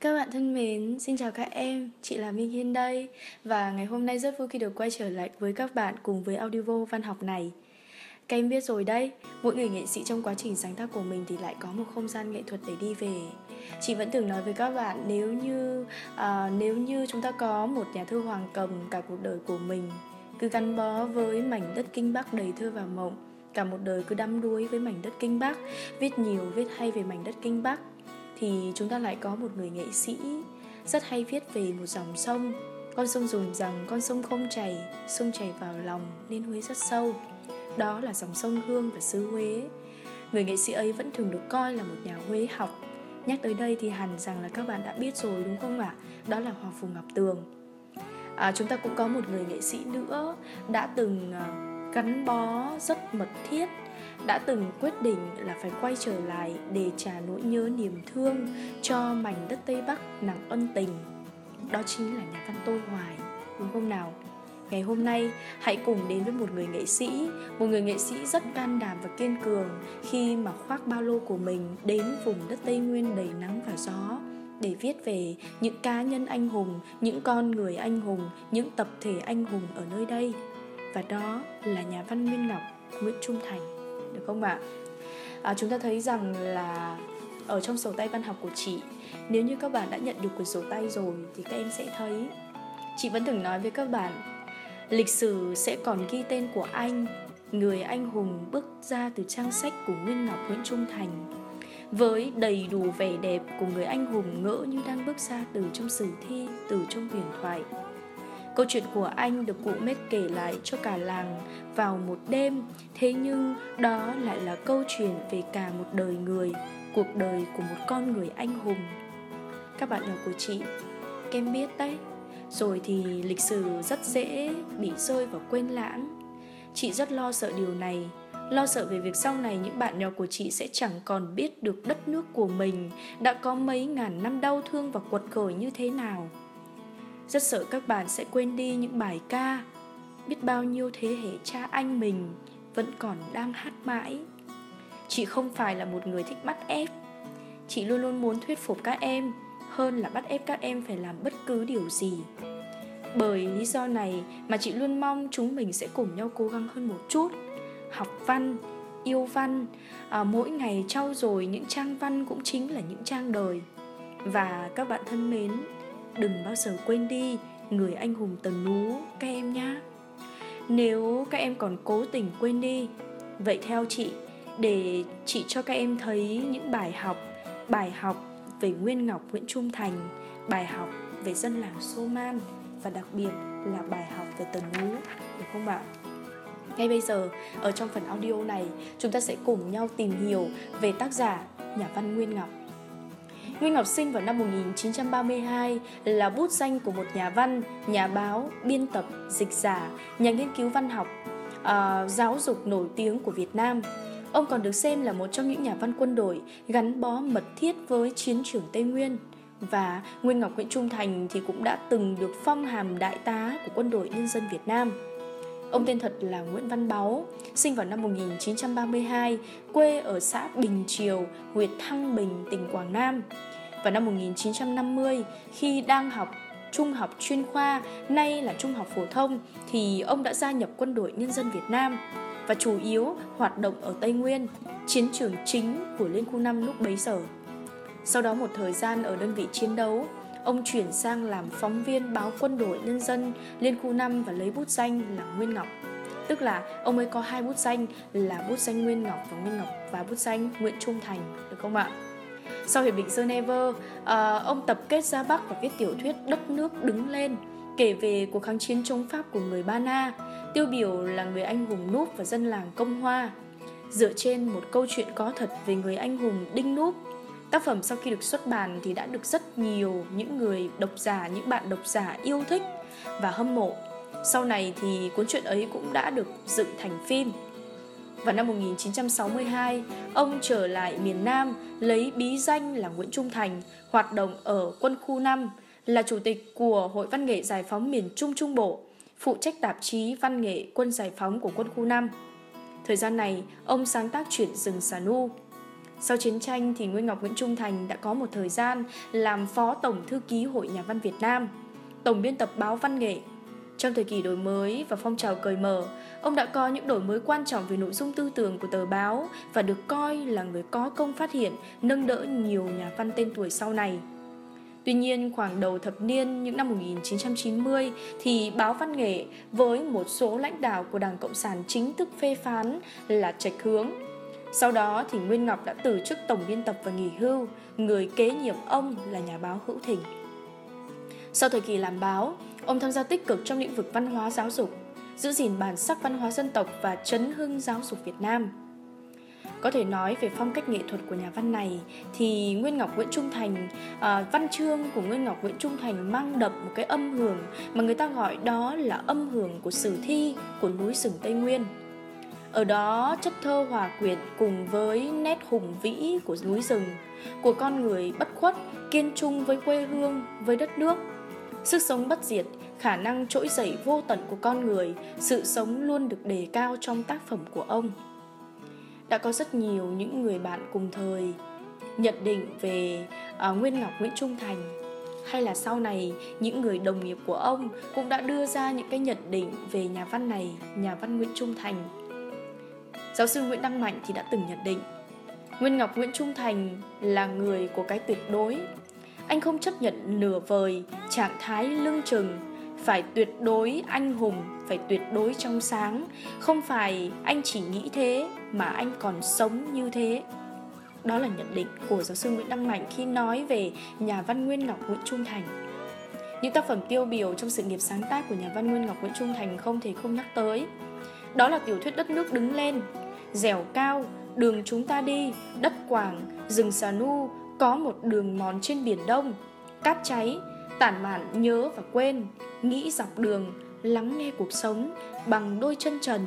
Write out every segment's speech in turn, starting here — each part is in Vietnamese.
Các bạn thân mến, xin chào các em, chị là Minh Hiên đây Và ngày hôm nay rất vui khi được quay trở lại với các bạn cùng với Audio văn học này. Các em biết rồi đây, mỗi người nghệ sĩ trong quá trình sáng tác của mình thì lại có một không gian nghệ thuật để đi về. Chị vẫn từng nói với các bạn nếu như à, nếu như chúng ta có một nhà thơ hoàng cầm cả cuộc đời của mình Cứ gắn bó với mảnh đất kinh Bắc đầy thơ và mộng Cả một đời cứ đắm đuối với mảnh đất kinh Bắc Viết nhiều, viết hay về mảnh đất kinh Bắc thì chúng ta lại có một người nghệ sĩ rất hay viết về một dòng sông. Con sông dùng rằng con sông không chảy sông chảy vào lòng nên huế rất sâu. Đó là dòng sông hương và xứ huế. Người nghệ sĩ ấy vẫn thường được coi là một nhà huế học. Nhắc tới đây thì hẳn rằng là các bạn đã biết rồi đúng không ạ? Đó là hoàng phù ngọc tường. À, chúng ta cũng có một người nghệ sĩ nữa đã từng à, gắn bó rất mật thiết đã từng quyết định là phải quay trở lại để trả nỗi nhớ niềm thương cho mảnh đất Tây Bắc nặng ân tình. Đó chính là nhà văn Tô Hoài, đúng không nào? Ngày hôm nay, hãy cùng đến với một người nghệ sĩ, một người nghệ sĩ rất can đảm và kiên cường khi mà khoác ba lô của mình đến vùng đất Tây Nguyên đầy nắng và gió để viết về những cá nhân anh hùng, những con người anh hùng, những tập thể anh hùng ở nơi đây. Và đó là nhà văn Nguyên Ngọc, Nguyễn Trung Thành được không ạ? À, chúng ta thấy rằng là ở trong sổ tay văn học của chị nếu như các bạn đã nhận được quyển sổ tay rồi thì các em sẽ thấy chị vẫn từng nói với các bạn lịch sử sẽ còn ghi tên của anh người anh hùng bước ra từ trang sách của nguyên ngọc nguyễn trung thành với đầy đủ vẻ đẹp của người anh hùng ngỡ như đang bước ra từ trong sử thi từ trong huyền thoại Câu chuyện của anh được cụ Mết kể lại cho cả làng vào một đêm. Thế nhưng đó lại là câu chuyện về cả một đời người Cuộc đời của một con người anh hùng. Các bạn nhỏ của chị, kem biết đấy. Rồi thì lịch sử rất dễ bị rơi vào quên lãng. Chị rất lo sợ điều này Lo sợ về việc sau này những bạn nhỏ của chị sẽ chẳng còn biết được đất nước của mình Đã có mấy ngàn năm đau thương và quật khởi như thế nào rất sợ các bạn sẽ quên đi những bài ca. Biết bao nhiêu thế hệ cha anh mình Vẫn còn đang hát mãi. Chị không phải là một người thích bắt ép. Chị luôn luôn muốn thuyết phục các em Hơn là bắt ép các em phải làm bất cứ điều gì. Bởi lý do này mà chị luôn mong chúng mình sẽ cùng nhau cố gắng hơn một chút. Học văn, yêu văn à, Mỗi ngày trau dồi những trang văn cũng chính là những trang đời. Và các bạn thân mến đừng bao giờ quên đi người anh hùng tần nú các em nhé nếu các em còn cố tình quên đi, vậy theo chị, để chị cho các em thấy những bài học bài học về nguyên ngọc, nguyễn trung thành, bài học về dân làng sô man và đặc biệt là bài học về tần nú, được không ạ? Ngay bây giờ, ở trong phần audio này, chúng ta sẽ cùng nhau tìm hiểu về tác giả nhà văn nguyên ngọc. Nguyên Ngọc sinh vào năm 1932 là bút danh của một nhà văn, nhà báo, biên tập, dịch giả, nhà nghiên cứu văn học, uh, giáo dục nổi tiếng của Việt Nam. Ông còn được xem là một trong những nhà văn quân đội gắn bó mật thiết với chiến trường Tây Nguyên. Và Nguyên Ngọc Nguyễn Trung Thành thì cũng đã từng được phong hàm đại tá của quân đội nhân dân Việt Nam. Ông tên thật là Nguyễn Văn Báu, sinh vào năm 1932, quê ở xã Bình Triều, huyện Thăng Bình, tỉnh Quảng Nam. Vào năm 1950, khi đang học trung học chuyên khoa, nay là trung học phổ thông, thì ông đã gia nhập quân đội nhân dân Việt Nam và chủ yếu hoạt động ở Tây Nguyên, chiến trường chính của Liên khu 5 lúc bấy giờ. Sau đó một thời gian ở đơn vị chiến đấu, ông chuyển sang làm phóng viên báo quân đội nhân dân Liên khu 5 và lấy bút danh là Nguyên Ngọc. Tức là ông ấy có hai bút danh là bút danh Nguyên Ngọc và Nguyên Ngọc và bút danh Nguyễn Trung Thành, được không ạ? Sau Hiệp định Geneva, uh, ông tập kết ra Bắc và viết tiểu thuyết Đất nước đứng lên, kể về cuộc kháng chiến chống Pháp của người Ba Na, tiêu biểu là người anh hùng Núp và dân làng Công Hoa. Dựa trên một câu chuyện có thật về người anh hùng Đinh Núp, tác phẩm sau khi được xuất bản thì đã được rất nhiều những người độc giả, những bạn độc giả yêu thích và hâm mộ. Sau này thì cuốn truyện ấy cũng đã được dựng thành phim vào năm 1962, ông trở lại miền Nam lấy bí danh là Nguyễn Trung Thành, hoạt động ở quân khu 5, là chủ tịch của Hội Văn nghệ Giải phóng miền Trung Trung Bộ, phụ trách tạp chí Văn nghệ Quân Giải phóng của quân khu 5. Thời gian này, ông sáng tác truyện Rừng Xà Nu. Sau chiến tranh thì Nguyên Ngọc Nguyễn Trung Thành đã có một thời gian làm phó tổng thư ký Hội Nhà văn Việt Nam, tổng biên tập báo Văn nghệ. Trong thời kỳ đổi mới và phong trào cởi mở, ông đã có những đổi mới quan trọng về nội dung tư tưởng của tờ báo và được coi là người có công phát hiện, nâng đỡ nhiều nhà văn tên tuổi sau này. Tuy nhiên, khoảng đầu thập niên những năm 1990 thì báo Văn nghệ với một số lãnh đạo của Đảng Cộng sản chính thức phê phán là trạch hướng. Sau đó thì Nguyên Ngọc đã từ chức tổng biên tập và nghỉ hưu, người kế nhiệm ông là nhà báo Hữu Thịnh. Sau thời kỳ làm báo, ông tham gia tích cực trong lĩnh vực văn hóa giáo dục, giữ gìn bản sắc văn hóa dân tộc và chấn hưng giáo dục Việt Nam. Có thể nói về phong cách nghệ thuật của nhà văn này thì Nguyên Ngọc Nguyễn Trung Thành, à, văn chương của Nguyên Ngọc Nguyễn Trung Thành mang đậm một cái âm hưởng mà người ta gọi đó là âm hưởng của sử thi của núi rừng Tây Nguyên. Ở đó chất thơ hòa quyện cùng với nét hùng vĩ của núi rừng, của con người bất khuất, kiên trung với quê hương, với đất nước. Sức sống bất diệt, khả năng trỗi dậy vô tận của con người, sự sống luôn được đề cao trong tác phẩm của ông đã có rất nhiều những người bạn cùng thời nhận định về uh, Nguyên Ngọc Nguyễn Trung Thành hay là sau này những người đồng nghiệp của ông cũng đã đưa ra những cái nhận định về nhà văn này, nhà văn Nguyễn Trung Thành. Giáo sư Nguyễn Đăng Mạnh thì đã từng nhận định Nguyên Ngọc Nguyễn Trung Thành là người của cái tuyệt đối. Anh không chấp nhận nửa vời, trạng thái lưng chừng, phải tuyệt đối anh hùng, phải tuyệt đối trong sáng. Không phải anh chỉ nghĩ thế mà anh còn sống như thế đó là nhận định của giáo sư Nguyễn Đăng Mạnh khi nói về nhà văn Nguyên Ngọc Nguyễn Trung Thành. Những tác phẩm tiêu biểu trong sự nghiệp sáng tác của nhà văn Nguyên Ngọc Nguyễn Trung Thành không thể không nhắc tới. Đó là tiểu thuyết Đất nước đứng lên, Dẻo cao, Đường chúng ta đi, Đất quảng, Rừng xà nu, Có một đường mòn trên biển đông, Cát cháy, Tản mạn nhớ và quên, Nghĩ dọc đường, Lắng nghe cuộc sống, Bằng đôi chân trần,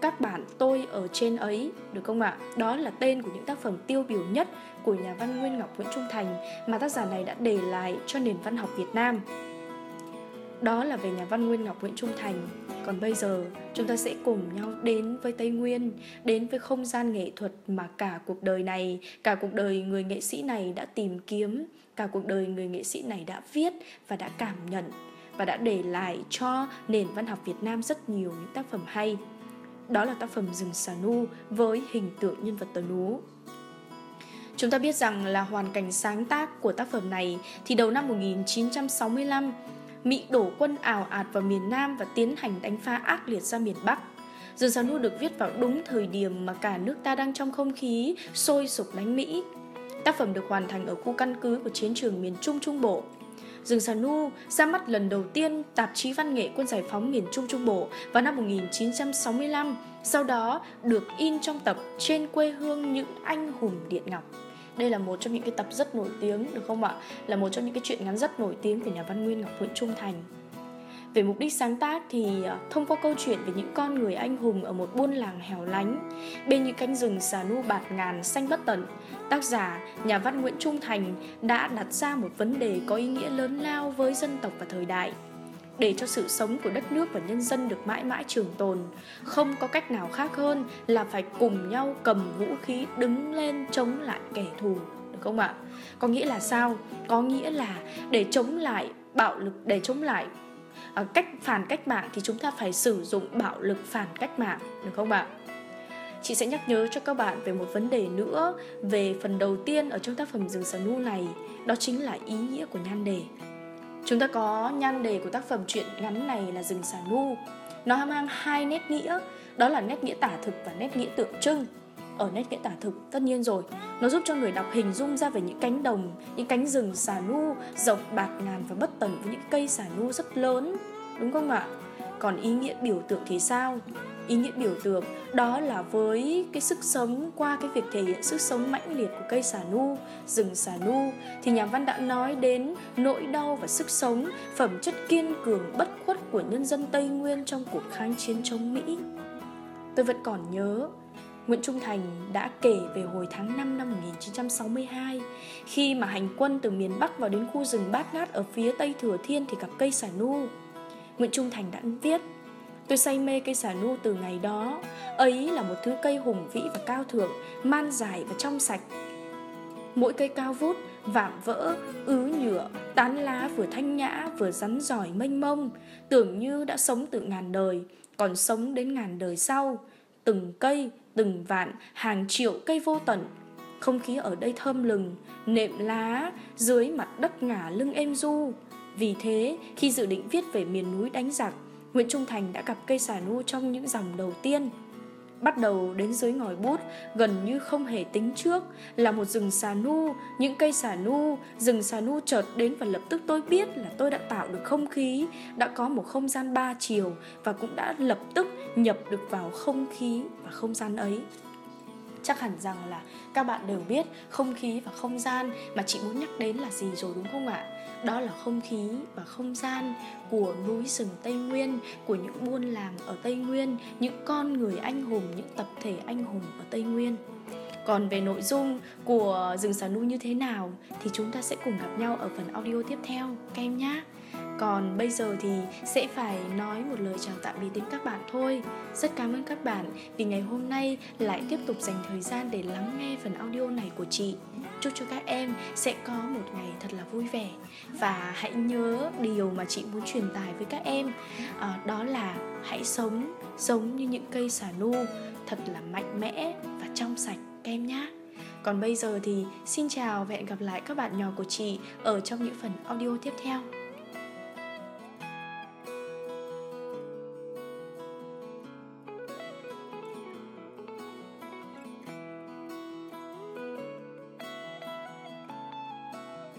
các bạn tôi ở trên ấy được không ạ? Đó là tên của những tác phẩm tiêu biểu nhất của nhà văn Nguyên Ngọc Nguyễn Trung Thành mà tác giả này đã để lại cho nền văn học Việt Nam. Đó là về nhà văn Nguyên Ngọc Nguyễn Trung Thành. Còn bây giờ, chúng ta sẽ cùng nhau đến với Tây Nguyên, đến với không gian nghệ thuật mà cả cuộc đời này, cả cuộc đời người nghệ sĩ này đã tìm kiếm, cả cuộc đời người nghệ sĩ này đã viết và đã cảm nhận và đã để lại cho nền văn học Việt Nam rất nhiều những tác phẩm hay. Đó là tác phẩm Rừng Xà Nu với hình tượng nhân vật tờ nú. Chúng ta biết rằng là hoàn cảnh sáng tác của tác phẩm này thì đầu năm 1965, Mỹ đổ quân ảo ạt vào miền Nam và tiến hành đánh phá ác liệt ra miền Bắc. Rừng sao Nua được viết vào đúng thời điểm mà cả nước ta đang trong không khí sôi sục đánh Mỹ. Tác phẩm được hoàn thành ở khu căn cứ của chiến trường miền Trung Trung Bộ Rừng Xà Nu ra mắt lần đầu tiên tạp chí văn nghệ quân giải phóng miền Trung Trung Bộ vào năm 1965, sau đó được in trong tập Trên quê hương những anh hùng Điện Ngọc. Đây là một trong những cái tập rất nổi tiếng được không ạ? Là một trong những cái chuyện ngắn rất nổi tiếng của nhà văn Nguyên Ngọc Nguyễn Trung Thành. Về mục đích sáng tác thì à, thông qua câu chuyện về những con người anh hùng ở một buôn làng hẻo lánh, bên những cánh rừng xà nu bạt ngàn xanh bất tận, tác giả, nhà văn Nguyễn Trung Thành đã đặt ra một vấn đề có ý nghĩa lớn lao với dân tộc và thời đại. Để cho sự sống của đất nước và nhân dân được mãi mãi trường tồn, không có cách nào khác hơn là phải cùng nhau cầm vũ khí đứng lên chống lại kẻ thù, được không ạ? Có nghĩa là sao? Có nghĩa là để chống lại bạo lực, để chống lại à, cách phản cách mạng thì chúng ta phải sử dụng bạo lực phản cách mạng được không ạ chị sẽ nhắc nhớ cho các bạn về một vấn đề nữa về phần đầu tiên ở trong tác phẩm rừng sờ nu này đó chính là ý nghĩa của nhan đề chúng ta có nhan đề của tác phẩm truyện ngắn này là rừng xà nu. Nó mang hai nét nghĩa, đó là nét nghĩa tả thực và nét nghĩa tượng trưng. Ở nét nghĩa tả thực, tất nhiên rồi, nó giúp cho người đọc hình dung ra về những cánh đồng, những cánh rừng xà nu, rộng, bạt ngàn và bất tận với những cây xà nu rất lớn, đúng không ạ? Còn ý nghĩa biểu tượng thì sao? Ý nghĩa biểu tượng, đó là với cái sức sống qua cái việc thể hiện sức sống mãnh liệt của cây xà nu, rừng xà nu, thì nhà văn đã nói đến nỗi đau và sức sống, phẩm chất kiên cường bất khuất của nhân dân tây nguyên trong cuộc kháng chiến chống mỹ tôi vẫn còn nhớ, Nguyễn Trung Thành đã kể về hồi tháng 5 năm 1962 khi mà hành quân từ miền Bắc vào đến khu rừng bát ngát ở phía Tây Thừa Thiên thì gặp cây xà nu. Nguyễn Trung Thành đã viết Tôi say mê cây xà nu từ ngày đó Ấy là một thứ cây hùng vĩ và cao thượng Man dài và trong sạch mỗi cây cao vút, vạm vỡ, ứ nhựa, tán lá vừa thanh nhã vừa rắn giỏi mênh mông, tưởng như đã sống từ ngàn đời, còn sống đến ngàn đời sau. Từng cây, từng vạn, hàng triệu cây vô tận. Không khí ở đây thơm lừng, nệm lá, dưới mặt đất ngả lưng êm du. Vì thế, khi dự định viết về miền núi đánh giặc, Nguyễn Trung Thành đã gặp cây xà nu trong những dòng đầu tiên. Bắt đầu đến dưới ngòi bút, gần như không hề tính trước, là một rừng xà nu, những cây xà nu, rừng xà nu chợt đến và lập tức tôi biết là tôi đã tạo được không khí, đã có một không gian ba chiều và cũng đã lập tức nhập được vào không khí và không gian ấy. Chắc hẳn rằng là các bạn đều biết không khí và không gian mà chị muốn nhắc đến là gì rồi đúng không ạ? Đó là không khí và không gian của núi rừng Tây Nguyên, của những buôn làng ở Tây Nguyên, những con người anh hùng, những tập thể anh hùng ở Tây Nguyên. Còn về nội dung của rừng xà nu như thế nào thì chúng ta sẽ cùng gặp nhau ở phần audio tiếp theo các em nhé. Còn bây giờ thì sẽ phải nói một lời chào tạm biệt đến các bạn thôi. Rất cảm ơn các bạn vì ngày hôm nay lại tiếp tục dành thời gian để lắng nghe phần audio này của chị. Chúc cho các em sẽ có một ngày thật là vui vẻ và hãy nhớ điều mà chị muốn truyền tải với các em à, đó là hãy sống giống như những cây xà nu thật là mạnh mẽ và trong sạch em nhé. Còn bây giờ thì xin chào và hẹn gặp lại các bạn nhỏ của chị ở trong những phần audio tiếp theo.